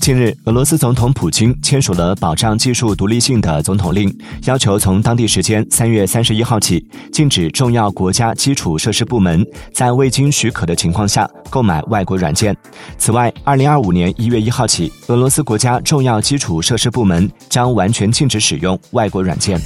近日俄罗斯总统普京签署了保障技术独立性的总统令要求从当地时间三月三十一号起禁止重要国家基础设施部门在未经许可的情况下购买外国软件。此外二零二五年一月一号起俄罗斯国家重要基础设施部门将完全禁止使用外国软件。